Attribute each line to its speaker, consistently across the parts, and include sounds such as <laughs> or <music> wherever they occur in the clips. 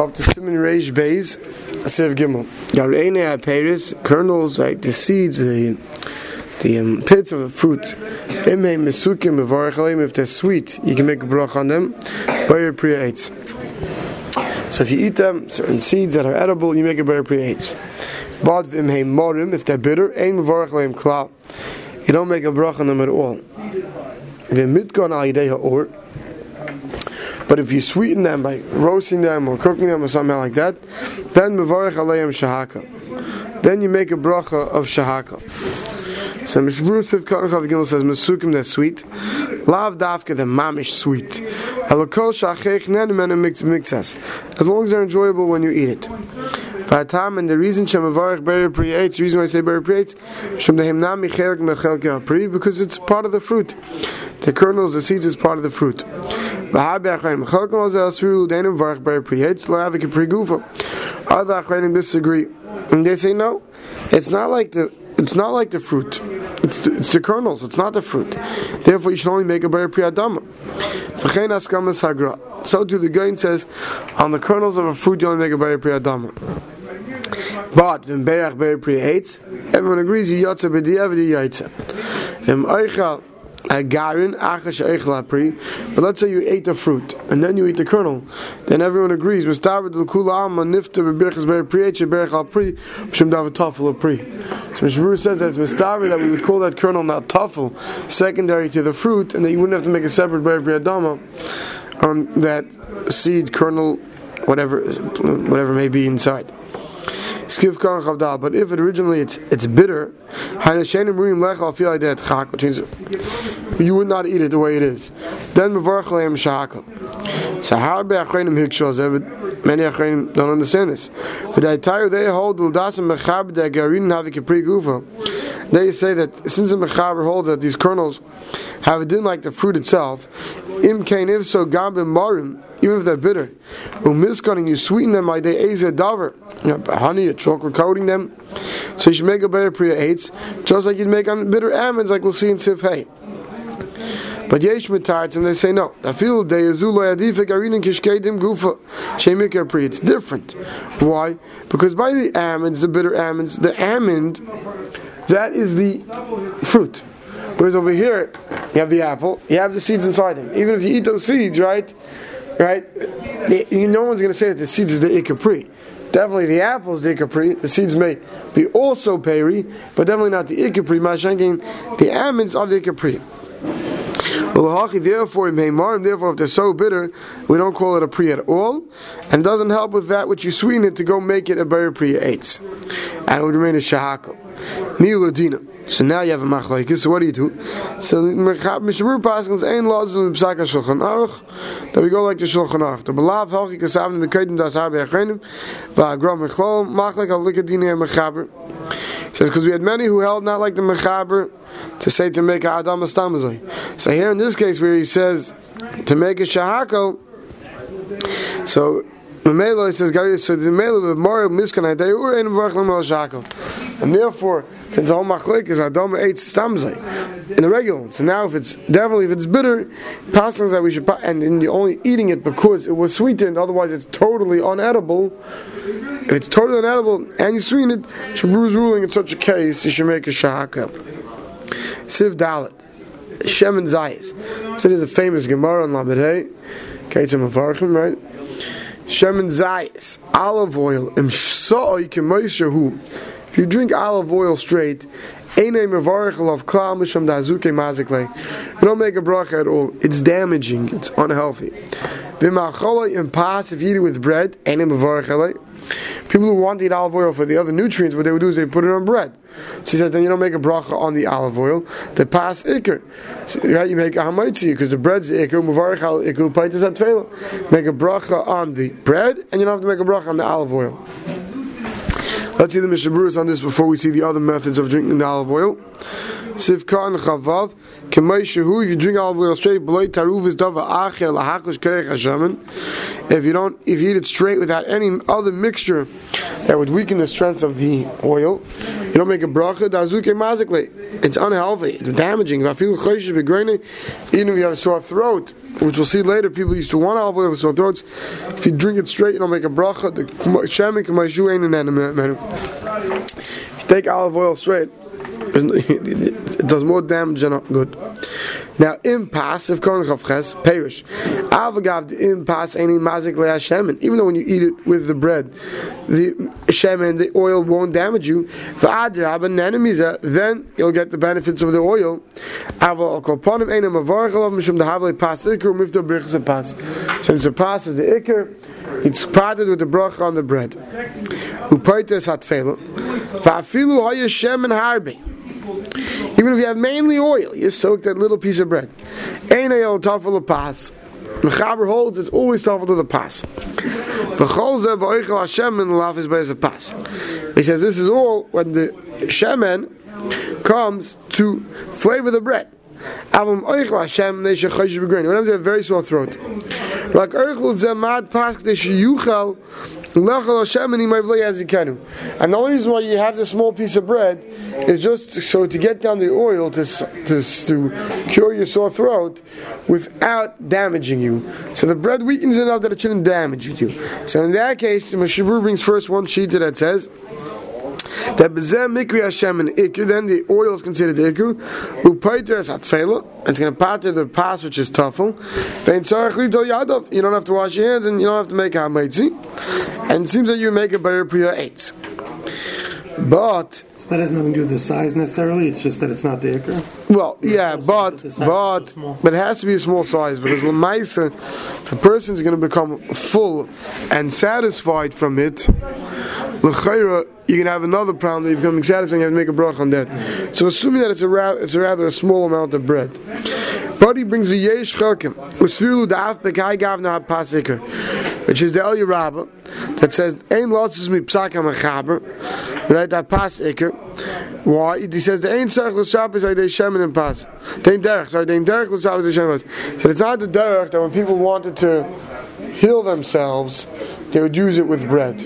Speaker 1: up to Siman Reish Beis, Siv Gimel. Garene Paris, kernels, like the seeds, the the um, pits of the fruit. If they're sweet, you can make a brach on them. Bayer Priya Eitz. So if you eat them, certain seeds that are edible, you make a Bayer Priya Eitz. But Imei Morim, if they're bitter, Ein Mevarach Leim Klal. You don't make a brach on them at all. V'mitgon al Yidei Ha'or. But if you sweeten them by roasting them or cooking them or something like that, then mevarich aleim shahaka. Then you make a bracha of shahaka. So Mishbur Siv Katan Gimel says Mesukim they're sweet. Lav Davka they're mamish sweet. Elokol shachech nenemenu mixas. As long as they're enjoyable when you eat it. Vatam and the reason Shemavarich Beri Pri the reason why I say Beri Pri Shem Dehimnam Michelk Mechelke Pri because it's part of the fruit. The kernels, the seeds is part of the fruit. Other Achronim disagree. And they say no, it's not like the it's not like the fruit. It's the, it's the kernels. It's not the fruit. Therefore, you should only make a ber priyadama. So too, the Gain says, on the kernels of a fruit, you only make a ber priyadama. But when berach ber priyates, everyone agrees you yotze b'diavad yaitze. V'im oichal agarin achash eichlapri. But let's say you ate the fruit and then you eat the kernel, then everyone agrees. Mistavid l'kula amma nifta b'birchas ber priyeche berach al pri b'shem david tafel pri. So Mishmur says that it's mistavid that we would call that kernel not tafel, secondary to the fruit, and that you wouldn't have to make a separate ber priyadama on that seed kernel, whatever whatever may be inside. But if it originally it's it's bitter, which means you would not eat it the way it is. Then So how many achrenim don't understand this? For the entire they hold They say that since the mechaber holds that these kernels have a din like the fruit itself, im if so gambim marim even if they're bitter. Umiskan, you sweeten them by the eze davar, you know, honey, a chocolate coating them. So you should make a better priya eights, just like you'd make on bitter almonds, like we'll see in Sif. But yesh mitarts and they say no. Feel they azula adifik arinin kishkedim gufa shemikar pri. It's different. Why? Because by the almonds, the bitter almonds, the almond, that is the fruit. Whereas over here, you have the apple, you have the seeds inside them. Even if you eat those seeds, right? Right? no one's going to say that the seeds is the ikapri. Definitely the apples, the ikapri. The seeds may be also peri, but definitely not the ikapri. Mashankin, the almonds are the ikapri. Therefore, therefore, if they're so bitter, we don't call it a pri at all, and it doesn't help with that which you sweeten it to go make it a berry pri eitz, and it would remain a shahakal. Niuladina. So now you have a machlaikis. So what do you do? So Mishabur Paskins ain't laws in Psaka Shulchan Aruch. That we go like the Shulchan Aruch. The Belav Halchi Kasavim Mekaydim Das Habi Achenim Va'agram Mechlol Machlaik Al Likadini Mechaber. Says because we had many who held not like the Mechaber to say to make a Adam Astamazai. So here in this case where he says to make a Shahakal, so the Mamelo says so the Mamelo of Mara Miskanai they were in Varchlam Al Shakal. And therefore, since machlik is Adam eats stamzai in the regular one. So now, if it's definitely if it's bitter, passes that we should and then you're only eating it because it was sweetened. Otherwise, it's totally unedible. If it's totally unedible and you sweeten it, Shabru's ruling in such a case, you should make a shahaka. Siv Dalit, Shem and Zayis. So there's a famous Gemara on Labedei, Kaitzim Avarchim, right? Shem and Zayis, olive oil, im shsa'oi kemoishahu. You drink olive oil straight, you don't make a bracha at all. It's damaging. It's unhealthy. If you eat it with bread, people who want to eat olive oil for the other nutrients, what they would do is they put it on bread. So he says, then you don't make a bracha on the olive oil. They pass ikr. Right? You make a hamaitzi because the bread's the ikr. Ikr Make a bracha on the bread, and you don't have to make a bracha on the olive oil. Let's see the Mishaburus on this before we see the other methods of drinking the olive oil. Sivka and Chavav, Kemay Shehu, if you drink olive oil straight, Beloy Taruv is Dava. If you don't, if you eat it straight without any other mixture that would weaken the strength of the oil, you don't make a bracha, Dazuke Mazikle. It's unhealthy, it's damaging. Even if you have a sore throat, which we'll see later, people used to want olive oil for sore throats. If you drink it straight, you don't make a bracha. The shemen k'maishu ain't an enemy. If you take olive oil straight, <laughs> it does more damage than good. Now, impasse, if Kohen Chavches, perish. Avagav, the impasse, any mazik shemen. Even though when you eat it with the bread, the shemen, the oil won't damage you. V'adrab, an enemies, then you'll get the benefits of the oil. Aval kolponim einem avarchalav mishum dahavle pas ikr mifta brichas pas. Since the pas is the ikr, it's parted with the bracha on the bread. Upaites hatfela. Va'afilu haya shemen harbi. Even if you have mainly oil, you soak that little piece of bread. Ein oil tafel pas. Mechaber holds it's always tafel to the pas. V'cholze ba'oichel Hashem and laf is by the pas. He says this is all when the shemen comes to flavor the bread. Avum oichel Hashem they should chayish begrin. Whenever they have very sore throat. Like oichel zemad pas they should yuchal and the only reason why you have this small piece of bread is just so to get down the oil to, to, to cure your sore throat without damaging you. So the bread weakens enough that it shouldn't damage you. So in that case, the Mashabur brings first one sheet that says, that bezem mikri Hashem and ikr, then the oil is considered ikr. Upaiter as atfela, it's going to pater the pas which is tafel. Vein tzarech lidol yadav, you don't have to wash your hands and you don't have to make hametzi. And it seems that you make a better priya eight. But
Speaker 2: that has nothing to do with the size necessarily. It's just that it's not the ikr.
Speaker 1: Well, yeah, but but but it has to be a small size because lemaisa, a person is going to become full and satisfied from it, l'chayra you can have another problem that you're becoming satisfied. You have to make a brach on that. So assuming that it's a rather, it's a rather a small amount of bread. He brings v'yesh chelkim usfiru da'af bekai gavna pasiker, which is the El Yerabah that says ein losses mi psaka mechaber, right? That pasiker. Why? He says the ein tzarich l'shabbos are they shemen and pas. Dein derech, sorry, dein derech is are shemen So it's not the derech that when people wanted to heal themselves, they would use it with bread.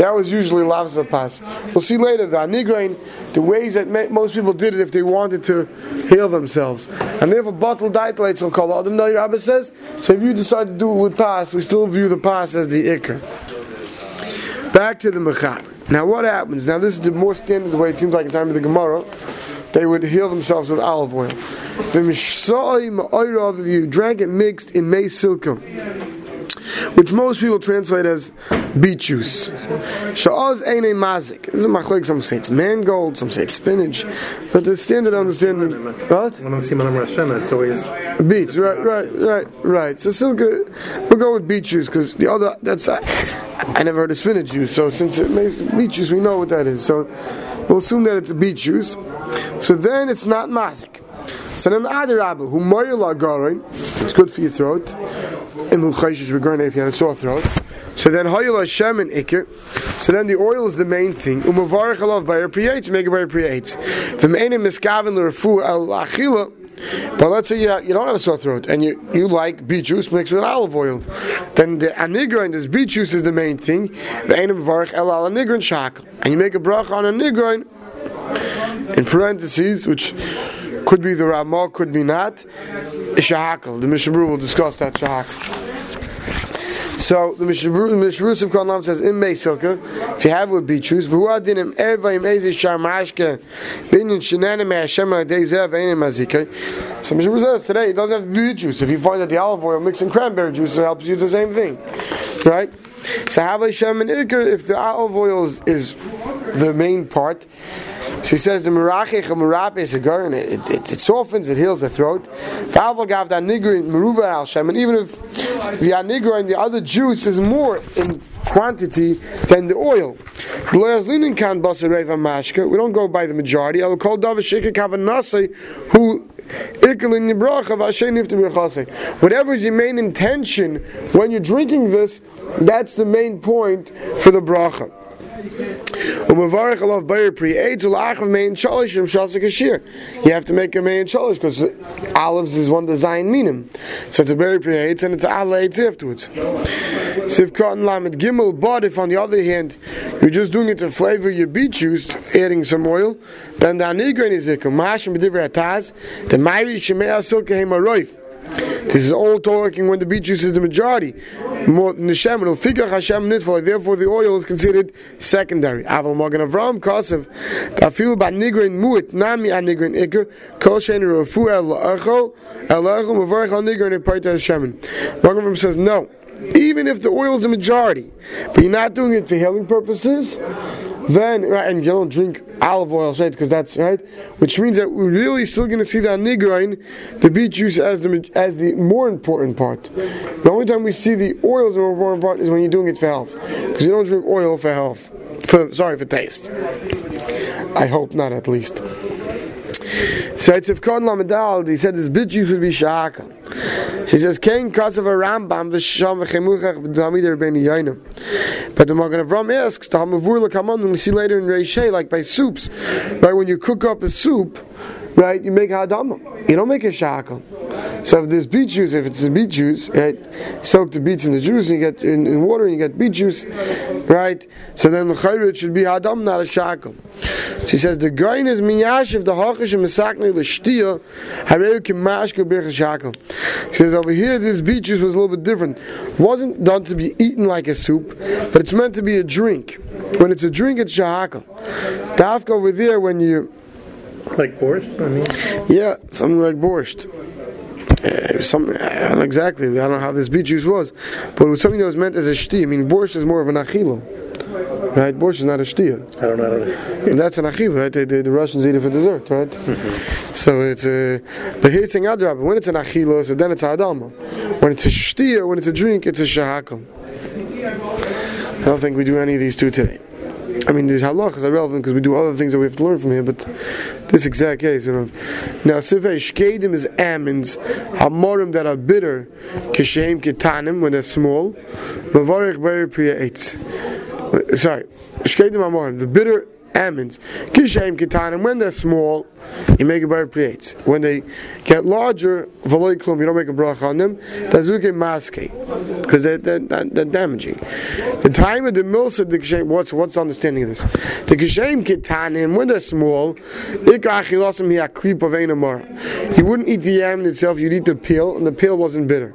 Speaker 1: That was usually pas. We'll see later the anigrain, the ways that most people did it if they wanted to heal themselves. And they have a bottle diet will call Adam Nali Rabbi says. So if you decide to do it with pas, we still view the pas as the ikr. Back to the mechab. Now what happens? Now this is the more standard way it seems like in time of the Gemara. They would heal themselves with olive oil. The If you drank it mixed in may silkum which most people translate as beet juice. Sha'az ain't a mazik. This is machlik. Some say it's mangold, some say it's spinach, but the standard understanding. What?
Speaker 2: It's always
Speaker 1: beets. Right, right, right, right. So still good. We'll go with beet juice because the other that's I, I never heard of spinach juice. So since it makes beet juice, we know what that is. So we'll assume that it's a beet juice. So then it's not mazik. So then Adirabba, who moyla garin, it's good for your throat. And who chayshish regarin if you have a sore throat. So then Hayla Shem and Ikir. So then the oil is the main thing. Umavarach alav by priyates, make it by priyates. From any miskaven l'refu al achila. But let's say you, you don't have a sore throat and you, you like beet juice mixed with olive oil. Then the anigrain, this beet juice is the main thing. And you make a brach on a in parentheses, which could be the Ramah, could be not. Shahakal. The Mishabru will discuss that Shahakal. So the Mishabru of Kalam says in May Silka, if you have would be choose, Vuadinim Ervaim Ezi Shamashke, Binyan Shinanim Hashem Adezev Einim Mazike. So Mishabru says today it doesn't have to be juice. If you find that the olive oil mixed in cranberry juice, it helps you the same thing. Right? So Havai Shem and if the olive oil is, is the main part, she says the merachich merap is a garden. It, it, it, softens, it heals the throat. And even if the anigra and the other juice is more in quantity than the oil. We don't go by the majority. I'll call who Whatever is your main intention when you're drinking this, that's the main point for the bracha. You have to make a main shalish because olives is one design minim. So it's a berry pri and it's ala eitz afterwards. Sivka and lamed gimel. But if on the other hand you're just doing it to flavor your beet juice, adding some oil, then the anigrain is ikum. Mashim b'divrei ataz. The mayri shemei asilka hema roif. This is all talking when the beet juice is the majority. Therefore, the oil is considered secondary. Aval Avram a says no. Even if the oil is the majority, but you're not doing it for healing purposes, then right, and you don't drink olive oil, right? Because that's right, which means that we're really still going to see the anigrain, the beet juice, as the as the more important part. The only time we see the oil as more important part is when you're doing it for health, because you don't drink oil for health. For sorry for taste. I hope not, at least. So it's if Kon Lamadal, he said this beet juice would be shaka. So he says, Kain a Rambam, v'sham v'chemuchach v'tamid Rabbeinu Yainam. But the Magen Avram asks, the Hamavur l'kamon, we see later in Reishei, like by soups, right, when you cook up a soup, right, you make hadama. You don't make a shakal. So if there's beet juice, if it's a beet juice, right, soak the beets in the juice, and you get in, in water, and you get beet juice, right. So then the chayrit should be hadam, not a shakel. She says the grain is miyashiv the hachish and misakne l'shtia hareu kimashke birch shakel. She says over here this beet juice was a little bit different. wasn't done to be eaten like a soup, but it's meant to be a drink. When it's a drink, it's shakel. Dafka over there when you
Speaker 2: Like borscht? I mean,
Speaker 1: yeah, something like borscht. Uh, something, uh, I don't know exactly. I don't know how this beet juice was, but it was something that was meant as a shti. I mean, borscht is more of an achila, right? Borscht is not a shtia.
Speaker 2: I don't know. I don't know.
Speaker 1: And that's an achila, right? The, the, the Russians eat it for dessert, right? Mm-hmm. So it's a. But here's saying adrab. When it's an achila, so then it's a adama. When it's a shtia, when it's a drink, it's a shahakal. I don't think we do any of these two today. I mean, these halachas are relevant because we do other things that we have to learn from here, but this exact case, you know. Now, sifei shkedim is almonds, hamorim that are bitter, kishem kitanim when they're small, mavarich beri priya. Sorry, shkedim hamorim, the bitter almonds, kishem kitanim when they're small, you make a beri priya. When they get larger, v'loy klum, you don't make a bracha on them. Tazuke maske, because they're, they're, they're, damaging. The time of the milsa, the kishem, what's what's the understanding of this? The kishem kitanim when they're small, ikar achilasim hiaklip of einamar. You wouldn't eat the almond itself; you'd eat the peel, and the peel wasn't bitter.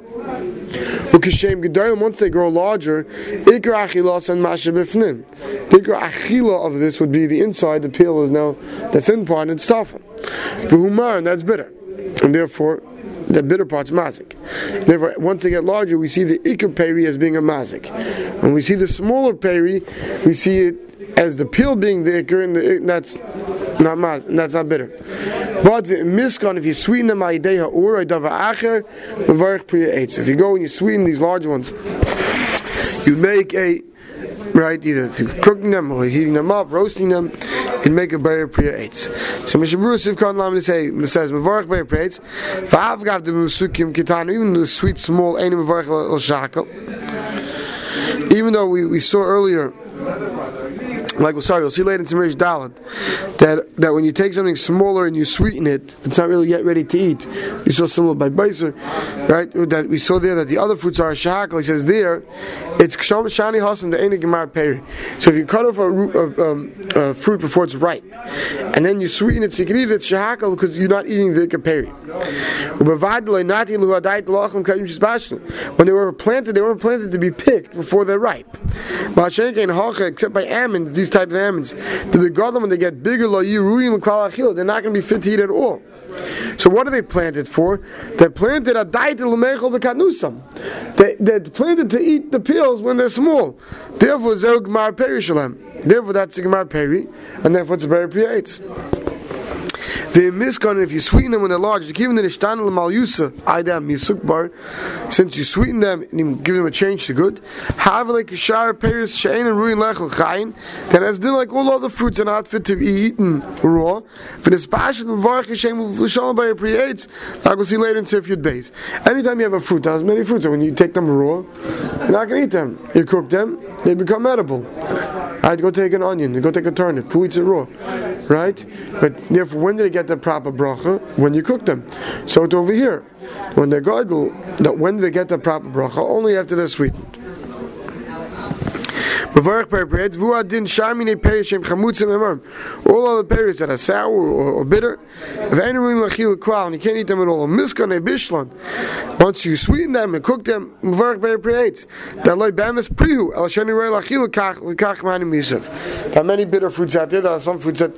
Speaker 1: Once they grow larger, ikar achilas and masha bifnim. The ikar achila of this would be the inside. The peel is now the thin part and stuff. V'humar, and that's bitter, and therefore the bitter part's mazik. Therefore, once they get larger, we see the ikar peri as being a mazik. When we see the smaller peri, we see it as the peel being the ikar, and the, that's not and that's not bitter. But miskan, if you sweeten them, aideha or dava acher, mevarich priya eitz. If you go and you sweeten these large ones, you make a right either through cooking them or heating them up, roasting them, and make a better priya eitz. So Mishabur Sivkan Lam say says better priya eitz. V'av gav the musukim kitanu, even the sweet small any mevarich el. Even though we, we saw earlier like sorry, we'll see later in Tamirish Dalit that that when you take something smaller and you sweeten it, it's not really yet ready to eat. We saw similar by Beiser, right? That we saw there that the other fruits are shahakal. He says there, it's ksham shani hasam the enig gemar peri. So if you cut off a, root, a, um, a fruit before it's ripe, and then you sweeten it so you can eat it, it's because you're not eating the peri. When they were planted, they weren't planted to be picked before they're ripe. Except by almonds, these types of almonds, the begadlam when they get bigger, they're not going to be fit to eat at all. So what are they planted for? They're planted a diet They they're planted to eat the peels when they're small. Therefore, zog peri shalem. Therefore, that's gemar peri, and therefore it's a priyates. The miskan, if you sweeten them when they're large, given the nishtan l'mal yusa, misuk bar, since you sweeten them and give them a change to good, have like a shar pears shein and ruin lechel chayin, then as did like all other fruits are not fit to be eaten raw. For this passion of varach hashem v'shalom by creates, like we'll see later in Sifyud base. Anytime you have a fruit, there's many fruits, and when you take them raw, you're not going to eat them. You cook them, they become edible. I'd go take an onion, go take a turnip. Who eats it raw? Right? But therefore, when do they get the proper bracha? When you cook them. So it's over here. When they're that when they get the proper bracha? Only after they're sweetened. All other peris that are sour or, or bitter. If any room lachil klal, and you can't eat them at all. Miskane bishlan. Once you sweeten them and cook them, mevarach peri peri That prihu el. There are many bitter fruits out there. There are some fruits that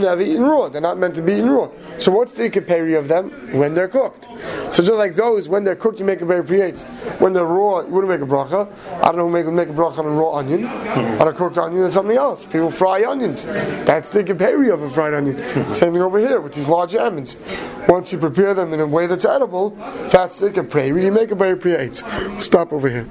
Speaker 1: never eaten raw. They're not meant to be eaten raw. So what's the peri of them when they're cooked? So just like those, when they're cooked, you make a very creates. When they're raw, you wouldn't make a bracha. I don't know who make, make a bracha on a raw onion. Hmm. On a cooked onion and something else. People fry onions. That's the peri of a fried onion. Hmm. Same thing over here with these large almonds. Once you prepare them in a way that's edible, that's the peri. You make a very creates. Stop over here.